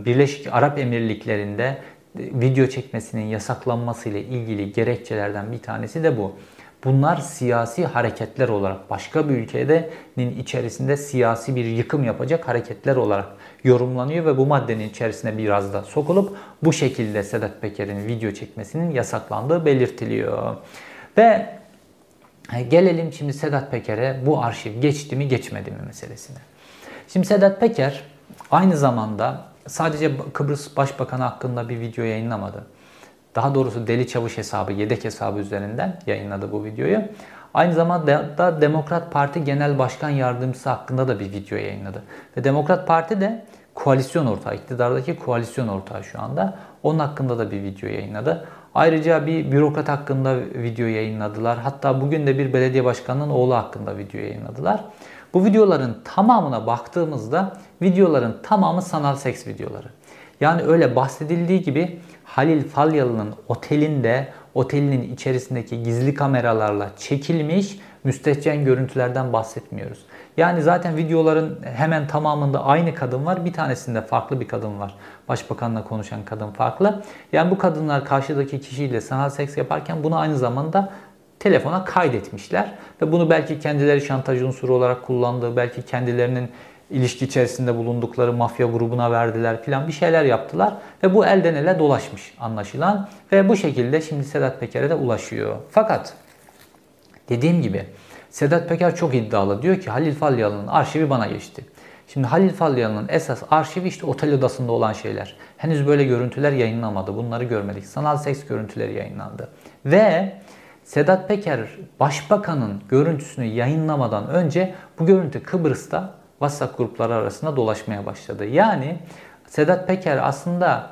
Birleşik Arap Emirlikleri'nde video çekmesinin yasaklanması ile ilgili gerekçelerden bir tanesi de bu. Bunlar siyasi hareketler olarak başka bir ülkenin içerisinde siyasi bir yıkım yapacak hareketler olarak yorumlanıyor ve bu maddenin içerisine biraz da sokulup bu şekilde Sedat Peker'in video çekmesinin yasaklandığı belirtiliyor. Ve gelelim şimdi Sedat Peker'e bu arşiv geçti mi geçmedi mi meselesine. Şimdi Sedat Peker aynı zamanda sadece Kıbrıs Başbakanı hakkında bir video yayınlamadı. Daha doğrusu Deli Çavuş hesabı, yedek hesabı üzerinden yayınladı bu videoyu. Aynı zamanda da Demokrat Parti Genel Başkan Yardımcısı hakkında da bir video yayınladı. Ve Demokrat Parti de koalisyon ortağı, iktidardaki koalisyon ortağı şu anda. Onun hakkında da bir video yayınladı. Ayrıca bir bürokrat hakkında video yayınladılar. Hatta bugün de bir belediye başkanının oğlu hakkında video yayınladılar. Bu videoların tamamına baktığımızda videoların tamamı sanal seks videoları. Yani öyle bahsedildiği gibi Halil Falyalı'nın otelinde, otelinin içerisindeki gizli kameralarla çekilmiş müstehcen görüntülerden bahsetmiyoruz. Yani zaten videoların hemen tamamında aynı kadın var. Bir tanesinde farklı bir kadın var. Başbakanla konuşan kadın farklı. Yani bu kadınlar karşıdaki kişiyle sanal seks yaparken bunu aynı zamanda telefona kaydetmişler. Ve bunu belki kendileri şantaj unsuru olarak kullandığı, belki kendilerinin ilişki içerisinde bulundukları mafya grubuna verdiler filan bir şeyler yaptılar ve bu elden ele dolaşmış anlaşılan ve bu şekilde şimdi Sedat Peker'e de ulaşıyor. Fakat dediğim gibi Sedat Peker çok iddialı. Diyor ki Halil Falyalı'nın arşivi bana geçti. Şimdi Halil Falyalı'nın esas arşivi işte otel odasında olan şeyler. Henüz böyle görüntüler yayınlamadı. Bunları görmedik. Sanal seks görüntüleri yayınlandı. Ve Sedat Peker başbakanın görüntüsünü yayınlamadan önce bu görüntü Kıbrıs'ta WhatsApp grupları arasında dolaşmaya başladı. Yani Sedat Peker aslında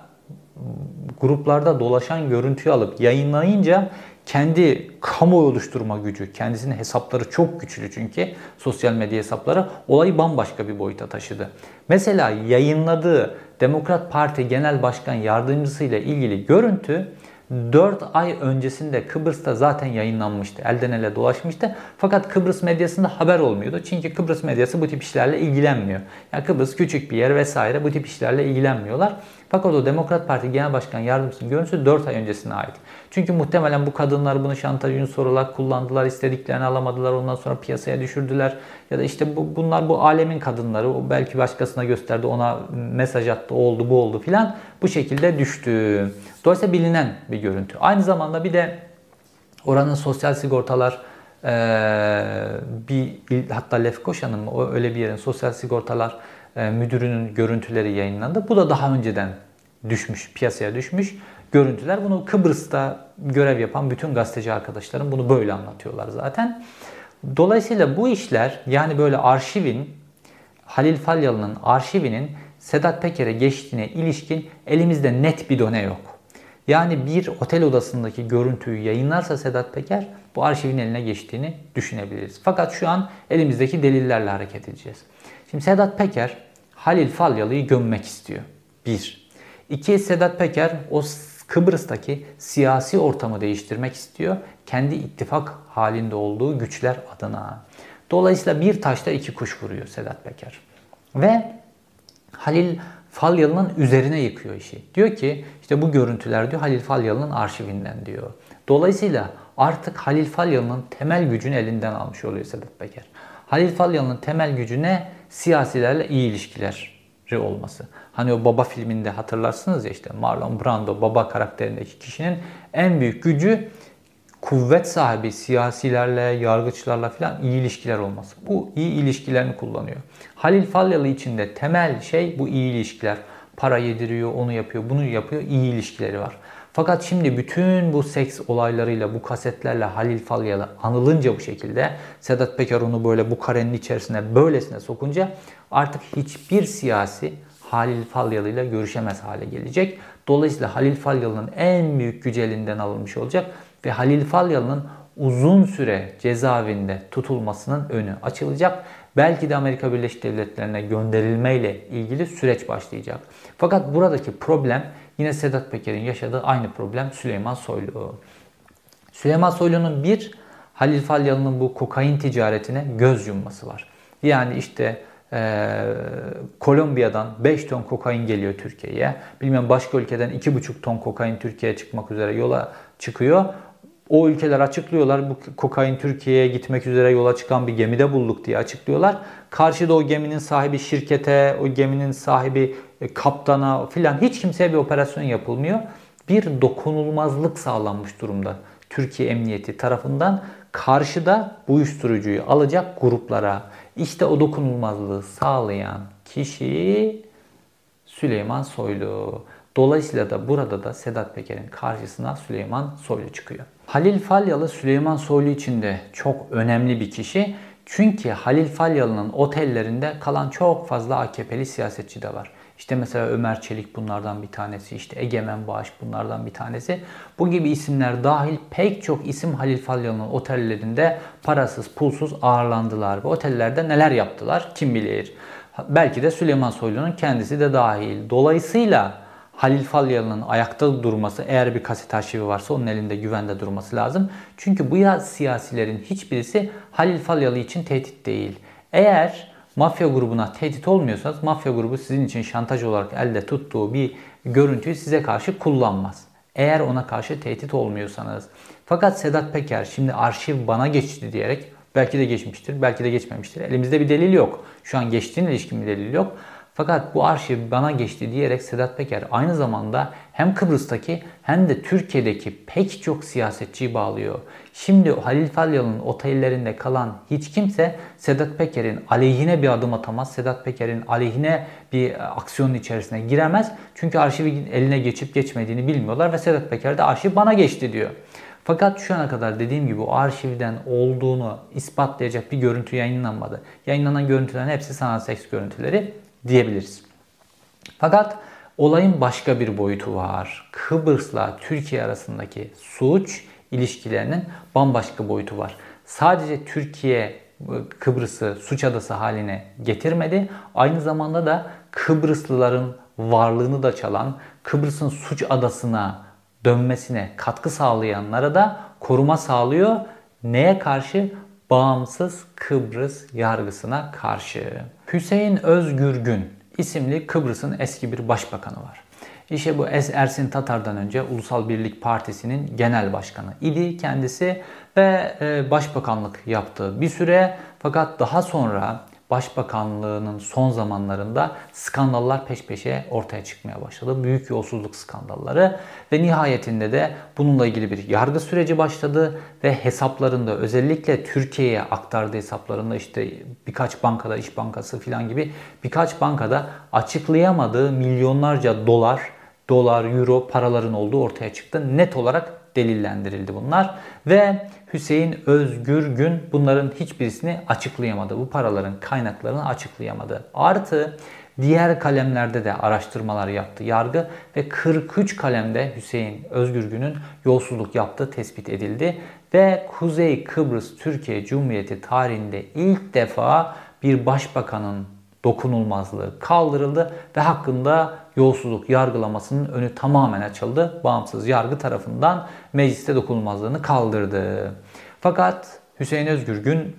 gruplarda dolaşan görüntüyü alıp yayınlayınca kendi kamuoyu oluşturma gücü, kendisinin hesapları çok güçlü çünkü sosyal medya hesapları olayı bambaşka bir boyuta taşıdı. Mesela yayınladığı Demokrat Parti Genel Başkan Yardımcısı ile ilgili görüntü 4 ay öncesinde Kıbrıs'ta zaten yayınlanmıştı. Elden ele dolaşmıştı. Fakat Kıbrıs medyasında haber olmuyordu. Çünkü Kıbrıs medyası bu tip işlerle ilgilenmiyor. Yani Kıbrıs küçük bir yer vesaire bu tip işlerle ilgilenmiyorlar. Fakat o Demokrat Parti Genel Başkan Yardımcısının görüntüsü 4 ay öncesine ait. Çünkü muhtemelen bu kadınlar bunu şantaj unsuru olarak kullandılar, istediklerini alamadılar, ondan sonra piyasaya düşürdüler. Ya da işte bu, bunlar bu alemin kadınları, o belki başkasına gösterdi, ona mesaj attı, oldu, bu oldu filan. Bu şekilde düştü. Dolayısıyla bilinen bir görüntü. Aynı zamanda bir de oranın sosyal sigortalar bir hatta Lefkoşa'nın mı öyle bir yerin sosyal sigortalar müdürünün görüntüleri yayınlandı. Bu da daha önceden düşmüş, piyasaya düşmüş görüntüler. Bunu Kıbrıs'ta görev yapan bütün gazeteci arkadaşlarım bunu böyle anlatıyorlar zaten. Dolayısıyla bu işler yani böyle arşivin Halil Falyalı'nın arşivinin Sedat Peker'e geçtiğine ilişkin elimizde net bir done yok. Yani bir otel odasındaki görüntüyü yayınlarsa Sedat Peker bu arşivin eline geçtiğini düşünebiliriz. Fakat şu an elimizdeki delillerle hareket edeceğiz. Şimdi Sedat Peker Halil Falyalı'yı gömmek istiyor. Bir. İki, Sedat Peker o Kıbrıs'taki siyasi ortamı değiştirmek istiyor. Kendi ittifak halinde olduğu güçler adına. Dolayısıyla bir taşta iki kuş vuruyor Sedat Peker. Ve Halil Falyalı'nın üzerine yıkıyor işi. Diyor ki işte bu görüntüler diyor Halil Falyalı'nın arşivinden diyor. Dolayısıyla artık Halil Falyalı'nın temel gücünü elinden almış oluyor Sedat Peker. Halil Falyalı'nın temel gücü ne? Siyasilerle iyi ilişkiler olması. Hani o baba filminde hatırlarsınız ya işte Marlon Brando baba karakterindeki kişinin en büyük gücü kuvvet sahibi siyasilerle, yargıçlarla falan iyi ilişkiler olması. Bu iyi ilişkilerini kullanıyor. Halil Falyalı için de temel şey bu iyi ilişkiler. Para yediriyor, onu yapıyor, bunu yapıyor, iyi ilişkileri var. Fakat şimdi bütün bu seks olaylarıyla, bu kasetlerle Halil Falyalı anılınca bu şekilde Sedat Peker onu böyle bu karenin içerisine böylesine sokunca artık hiçbir siyasi Halil Falyalı ile görüşemez hale gelecek. Dolayısıyla Halil Falyalı'nın en büyük gücü elinden alınmış olacak ve Halil Falyalı'nın uzun süre cezaevinde tutulmasının önü açılacak. Belki de Amerika Birleşik Devletleri'ne gönderilmeyle ilgili süreç başlayacak. Fakat buradaki problem yine Sedat Peker'in yaşadığı aynı problem Süleyman Soylu. Süleyman Soylu'nun bir Halil Falyalı'nın bu kokain ticaretine göz yumması var. Yani işte ee, Kolombiya'dan 5 ton kokain geliyor Türkiye'ye. Bilmem başka ülkeden 2,5 ton kokain Türkiye'ye çıkmak üzere yola çıkıyor. O ülkeler açıklıyorlar bu kokain Türkiye'ye gitmek üzere yola çıkan bir gemide bulduk diye açıklıyorlar. Karşıda o geminin sahibi şirkete, o geminin sahibi e, kaptana filan hiç kimseye bir operasyon yapılmıyor. Bir dokunulmazlık sağlanmış durumda Türkiye Emniyeti tarafından karşıda bu uyuşturucuyu alacak gruplara. İşte o dokunulmazlığı sağlayan kişi Süleyman Soylu. Dolayısıyla da burada da Sedat Peker'in karşısına Süleyman Soylu çıkıyor. Halil Falyalı Süleyman Soylu için de çok önemli bir kişi. Çünkü Halil Falyalı'nın otellerinde kalan çok fazla AKP'li siyasetçi de var. İşte mesela Ömer Çelik bunlardan bir tanesi, işte Egemen Bağış bunlardan bir tanesi. Bu gibi isimler dahil pek çok isim Halil Falyalı'nın otellerinde parasız, pulsuz ağırlandılar. Ve otellerde neler yaptılar kim bilir. Belki de Süleyman Soylu'nun kendisi de dahil. Dolayısıyla Halil Falyalı'nın ayakta durması eğer bir kaset arşivi varsa onun elinde güvende durması lazım. Çünkü bu ya siyasilerin hiçbirisi Halil Falyalı için tehdit değil. Eğer mafya grubuna tehdit olmuyorsanız mafya grubu sizin için şantaj olarak elde tuttuğu bir görüntüyü size karşı kullanmaz. Eğer ona karşı tehdit olmuyorsanız. Fakat Sedat Peker şimdi arşiv bana geçti diyerek Belki de geçmiştir, belki de geçmemiştir. Elimizde bir delil yok. Şu an geçtiğine ilişkin bir delil yok. Fakat bu arşiv bana geçti diyerek Sedat Peker aynı zamanda hem Kıbrıs'taki hem de Türkiye'deki pek çok siyasetçiyi bağlıyor. Şimdi Halil Falyalı'nın otellerinde kalan hiç kimse Sedat Peker'in aleyhine bir adım atamaz. Sedat Peker'in aleyhine bir aksiyonun içerisine giremez. Çünkü arşivi eline geçip geçmediğini bilmiyorlar ve Sedat Peker de arşiv bana geçti diyor. Fakat şu ana kadar dediğim gibi o arşivden olduğunu ispatlayacak bir görüntü yayınlanmadı. Yayınlanan görüntülerin hepsi sanal seks görüntüleri diyebiliriz. Fakat olayın başka bir boyutu var. Kıbrıs'la Türkiye arasındaki suç ilişkilerinin bambaşka boyutu var. Sadece Türkiye Kıbrıs'ı suç adası haline getirmedi. Aynı zamanda da Kıbrıslıların varlığını da çalan, Kıbrıs'ın suç adasına dönmesine katkı sağlayanlara da koruma sağlıyor. Neye karşı? Bağımsız Kıbrıs yargısına karşı. Hüseyin Özgürgün isimli Kıbrıs'ın eski bir başbakanı var. İşte bu Ersin Tatar'dan önce Ulusal Birlik Partisi'nin genel başkanı idi kendisi ve e, başbakanlık yaptı bir süre fakat daha sonra Başbakanlığının son zamanlarında skandallar peş peşe ortaya çıkmaya başladı. Büyük yolsuzluk skandalları ve nihayetinde de bununla ilgili bir yargı süreci başladı ve hesaplarında özellikle Türkiye'ye aktardığı hesaplarında işte birkaç bankada, İş Bankası falan gibi birkaç bankada açıklayamadığı milyonlarca dolar, dolar, euro paraların olduğu ortaya çıktı. Net olarak delillendirildi bunlar ve Hüseyin Özgür Gün bunların hiçbirisini açıklayamadı. Bu paraların kaynaklarını açıklayamadı. Artı diğer kalemlerde de araştırmalar yaptı yargı ve 43 kalemde Hüseyin Özgür Gün'ün yolsuzluk yaptığı tespit edildi ve Kuzey Kıbrıs Türkiye Cumhuriyeti tarihinde ilk defa bir başbakanın dokunulmazlığı kaldırıldı ve hakkında yolsuzluk yargılamasının önü tamamen açıldı. Bağımsız yargı tarafından mecliste dokunulmazlığını kaldırdı. Fakat Hüseyin Özgürgün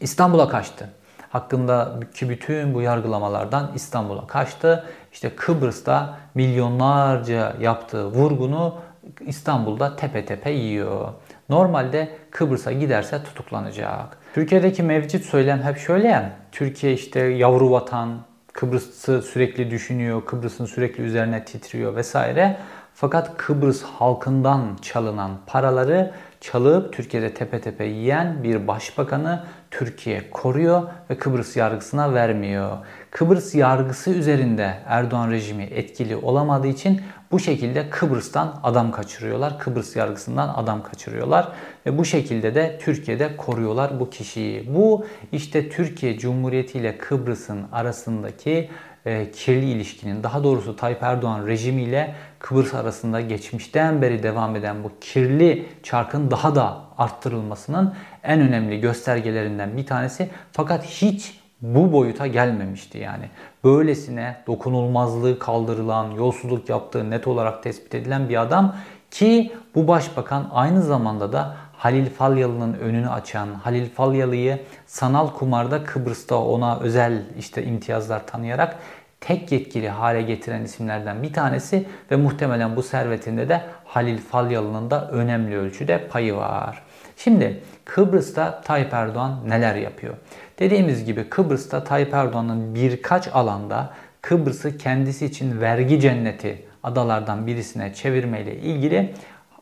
İstanbul'a kaçtı. Hakkındaki bütün bu yargılamalardan İstanbul'a kaçtı. İşte Kıbrıs'ta milyonlarca yaptığı vurgunu İstanbul'da tepe tepe yiyor. Normalde Kıbrıs'a giderse tutuklanacak. Türkiye'deki mevcut söylem hep şöyle yani. Türkiye işte yavru vatan, Kıbrıs'ı sürekli düşünüyor, Kıbrıs'ın sürekli üzerine titriyor vesaire. Fakat Kıbrıs halkından çalınan paraları çalıp Türkiye'de tepe tepe yiyen bir başbakanı Türkiye koruyor ve Kıbrıs yargısına vermiyor. Kıbrıs yargısı üzerinde Erdoğan rejimi etkili olamadığı için bu şekilde Kıbrıs'tan adam kaçırıyorlar. Kıbrıs yargısından adam kaçırıyorlar ve bu şekilde de Türkiye'de koruyorlar bu kişiyi. Bu işte Türkiye Cumhuriyeti ile Kıbrıs'ın arasındaki e, kirli ilişkinin daha doğrusu Tayyip Erdoğan rejimiyle Kıbrıs arasında geçmişten beri devam eden bu kirli çarkın daha da arttırılmasının en önemli göstergelerinden bir tanesi. Fakat hiç bu boyuta gelmemişti yani. Böylesine dokunulmazlığı kaldırılan, yolsuzluk yaptığı net olarak tespit edilen bir adam ki bu başbakan aynı zamanda da Halil Falyalı'nın önünü açan, Halil Falyalı'yı sanal kumarda Kıbrıs'ta ona özel işte imtiyazlar tanıyarak tek yetkili hale getiren isimlerden bir tanesi ve muhtemelen bu servetinde de Halil Falyalı'nın da önemli ölçüde payı var. Şimdi Kıbrıs'ta Tayyip Erdoğan neler yapıyor? Dediğimiz gibi Kıbrıs'ta Tayyip Erdoğan'ın birkaç alanda Kıbrıs'ı kendisi için vergi cenneti adalardan birisine çevirmeyle ilgili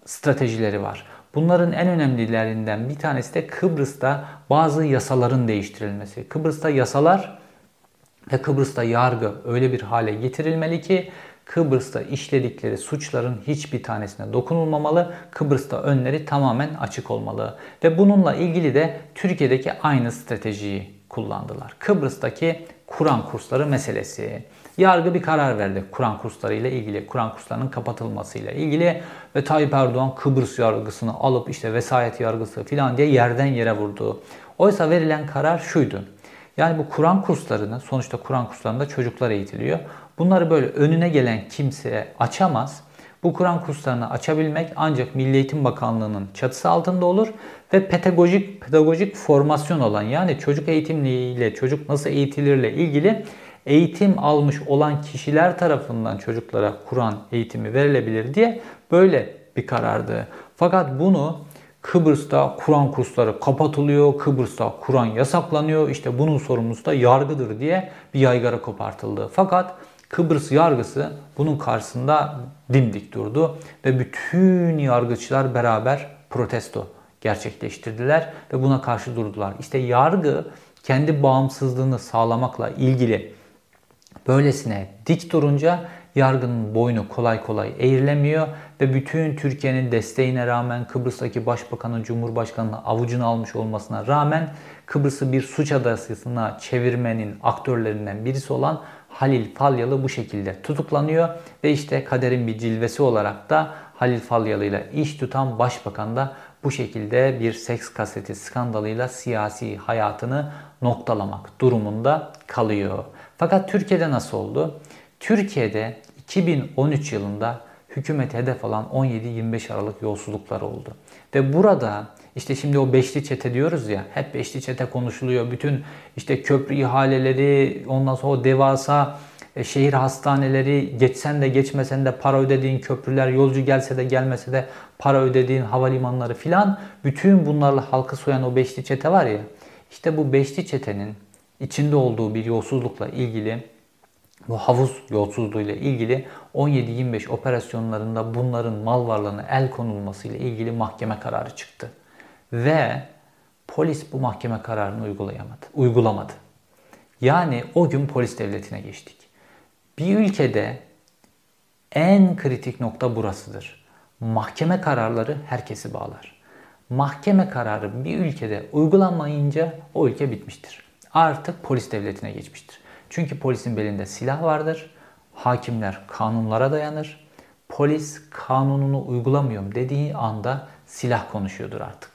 stratejileri var. Bunların en önemlilerinden bir tanesi de Kıbrıs'ta bazı yasaların değiştirilmesi. Kıbrıs'ta yasalar ve Kıbrıs'ta yargı öyle bir hale getirilmeli ki Kıbrıs'ta işledikleri suçların hiçbir tanesine dokunulmamalı. Kıbrıs'ta önleri tamamen açık olmalı. Ve bununla ilgili de Türkiye'deki aynı stratejiyi kullandılar. Kıbrıs'taki Kur'an kursları meselesi. Yargı bir karar verdi Kur'an kursları ile ilgili, Kur'an kurslarının kapatılmasıyla ilgili ve Tayyip Erdoğan Kıbrıs yargısını alıp işte vesayet yargısı filan diye yerden yere vurdu. Oysa verilen karar şuydu. Yani bu Kur'an kurslarını sonuçta Kur'an kurslarında çocuklar eğitiliyor. Bunları böyle önüne gelen kimseye açamaz. Bu Kur'an kurslarını açabilmek ancak Milli Eğitim Bakanlığı'nın çatısı altında olur ve pedagojik pedagojik formasyon olan yani çocuk eğitimliğiyle çocuk nasıl eğitilirle ilgili eğitim almış olan kişiler tarafından çocuklara Kur'an eğitimi verilebilir diye böyle bir karardı. Fakat bunu Kıbrıs'ta Kur'an kursları kapatılıyor, Kıbrıs'ta Kur'an yasaklanıyor, işte bunun sorumlusu da yargıdır diye bir yaygara kopartıldı. Fakat Kıbrıs yargısı bunun karşısında dimdik durdu ve bütün yargıçlar beraber protesto gerçekleştirdiler ve buna karşı durdular. İşte yargı kendi bağımsızlığını sağlamakla ilgili böylesine dik durunca yargının boynu kolay kolay eğrilemiyor ve bütün Türkiye'nin desteğine rağmen Kıbrıs'taki başbakanın Cumhurbaşkanı'nın avucunu almış olmasına rağmen Kıbrıs'ı bir suç adasına çevirmenin aktörlerinden birisi olan Halil Falyalı bu şekilde tutuklanıyor ve işte kaderin bir cilvesi olarak da Halil Falyalı ile iş tutan başbakan da bu şekilde bir seks kaseti skandalıyla siyasi hayatını noktalamak durumunda kalıyor. Fakat Türkiye'de nasıl oldu? Türkiye'de 2013 yılında hükümet hedef alan 17-25 Aralık yolsuzlukları oldu. Ve burada işte şimdi o beşli çete diyoruz ya, hep beşli çete konuşuluyor. Bütün işte köprü ihaleleri, ondan sonra o devasa e, şehir hastaneleri, geçsen de geçmesen de para ödediğin köprüler, yolcu gelse de gelmese de para ödediğin havalimanları filan. Bütün bunlarla halkı soyan o beşli çete var ya, işte bu beşli çetenin içinde olduğu bir yolsuzlukla ilgili bu havuz yolsuzluğu ile ilgili 17-25 operasyonlarında bunların mal varlığına el konulması ile ilgili mahkeme kararı çıktı. Ve polis bu mahkeme kararını uygulayamadı, uygulamadı. Yani o gün polis devletine geçtik. Bir ülkede en kritik nokta burasıdır. Mahkeme kararları herkesi bağlar. Mahkeme kararı bir ülkede uygulanmayınca o ülke bitmiştir. Artık polis devletine geçmiştir. Çünkü polisin belinde silah vardır. Hakimler kanunlara dayanır. Polis kanununu uygulamıyorum dediği anda silah konuşuyordur artık.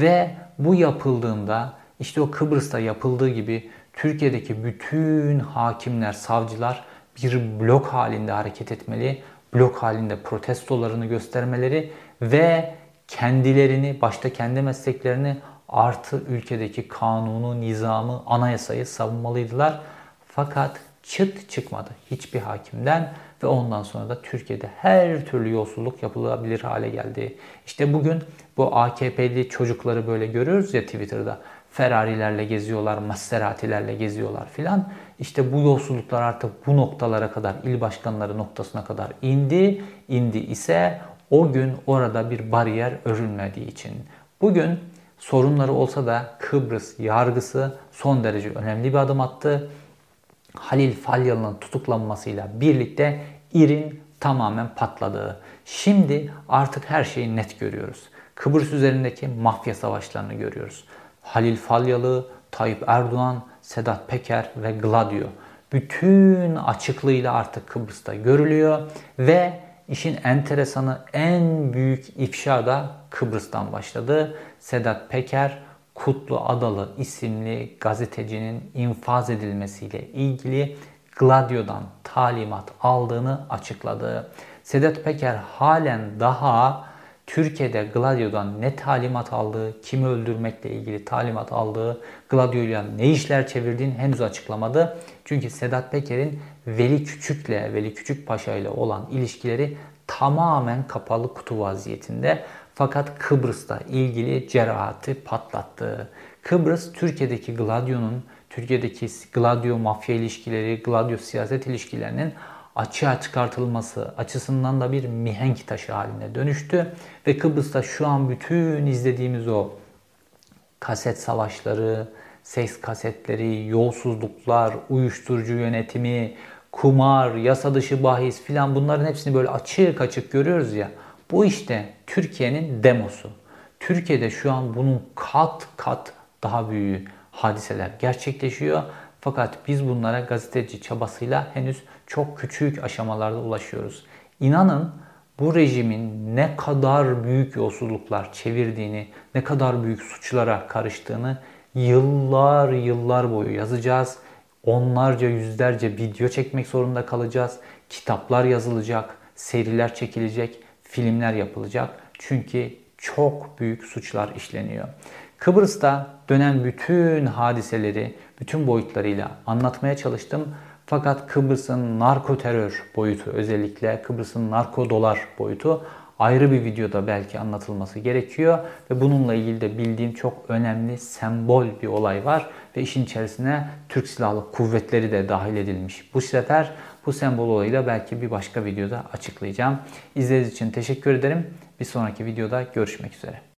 Ve bu yapıldığında işte o Kıbrıs'ta yapıldığı gibi Türkiye'deki bütün hakimler, savcılar bir blok halinde hareket etmeli, blok halinde protestolarını göstermeleri ve kendilerini, başta kendi mesleklerini artı ülkedeki kanunu, nizamı, anayasayı savunmalıydılar. Fakat çıt çıkmadı hiçbir hakimden ve ondan sonra da Türkiye'de her türlü yolsuzluk yapılabilir hale geldi. İşte bugün bu AKP'li çocukları böyle görüyoruz ya Twitter'da. Ferrari'lerle geziyorlar, Maserati'lerle geziyorlar filan. İşte bu yolsuzluklar artık bu noktalara kadar, il başkanları noktasına kadar indi. İndi ise o gün orada bir bariyer örülmediği için. Bugün sorunları olsa da Kıbrıs yargısı son derece önemli bir adım attı. Halil Falyalı'nın tutuklanmasıyla birlikte İR'in tamamen patladığı. Şimdi artık her şeyi net görüyoruz. Kıbrıs üzerindeki mafya savaşlarını görüyoruz. Halil Falyalı, Tayyip Erdoğan, Sedat Peker ve Gladio bütün açıklığıyla artık Kıbrıs'ta görülüyor ve işin enteresanı en büyük ifşa da Kıbrıs'tan başladı. Sedat Peker Kutlu Adalı isimli gazetecinin infaz edilmesiyle ilgili Gladio'dan talimat aldığını açıkladı. Sedat Peker halen daha Türkiye'de Gladio'dan ne talimat aldığı, kimi öldürmekle ilgili talimat aldığı, Gladio ile ne işler çevirdiğini henüz açıklamadı. Çünkü Sedat Peker'in Veli Küçük'le, Veli Küçük Paşa ile olan ilişkileri tamamen kapalı kutu vaziyetinde. Fakat Kıbrıs'ta ilgili cerahati patlattı. Kıbrıs Türkiye'deki Gladio'nun, Türkiye'deki Gladio mafya ilişkileri, Gladio siyaset ilişkilerinin açığa çıkartılması açısından da bir mihenk taşı haline dönüştü. Ve Kıbrıs'ta şu an bütün izlediğimiz o kaset savaşları, seks kasetleri, yolsuzluklar, uyuşturucu yönetimi, kumar, yasa dışı bahis filan bunların hepsini böyle açık açık görüyoruz ya. Bu işte Türkiye'nin demosu. Türkiye'de şu an bunun kat kat daha büyük hadiseler gerçekleşiyor. Fakat biz bunlara gazeteci çabasıyla henüz çok küçük aşamalarda ulaşıyoruz. İnanın bu rejimin ne kadar büyük yolsuzluklar çevirdiğini, ne kadar büyük suçlara karıştığını yıllar yıllar boyu yazacağız. Onlarca yüzlerce video çekmek zorunda kalacağız. Kitaplar yazılacak, seriler çekilecek, filmler yapılacak. Çünkü çok büyük suçlar işleniyor. Kıbrıs'ta dönen bütün hadiseleri bütün boyutlarıyla anlatmaya çalıştım. Fakat Kıbrıs'ın narko terör boyutu özellikle Kıbrıs'ın narko dolar boyutu ayrı bir videoda belki anlatılması gerekiyor ve bununla ilgili de bildiğim çok önemli sembol bir olay var ve işin içerisine Türk Silahlı Kuvvetleri de dahil edilmiş. Bu sefer bu sembol olayı belki bir başka videoda açıklayacağım. İzlediğiniz için teşekkür ederim. Bir sonraki videoda görüşmek üzere.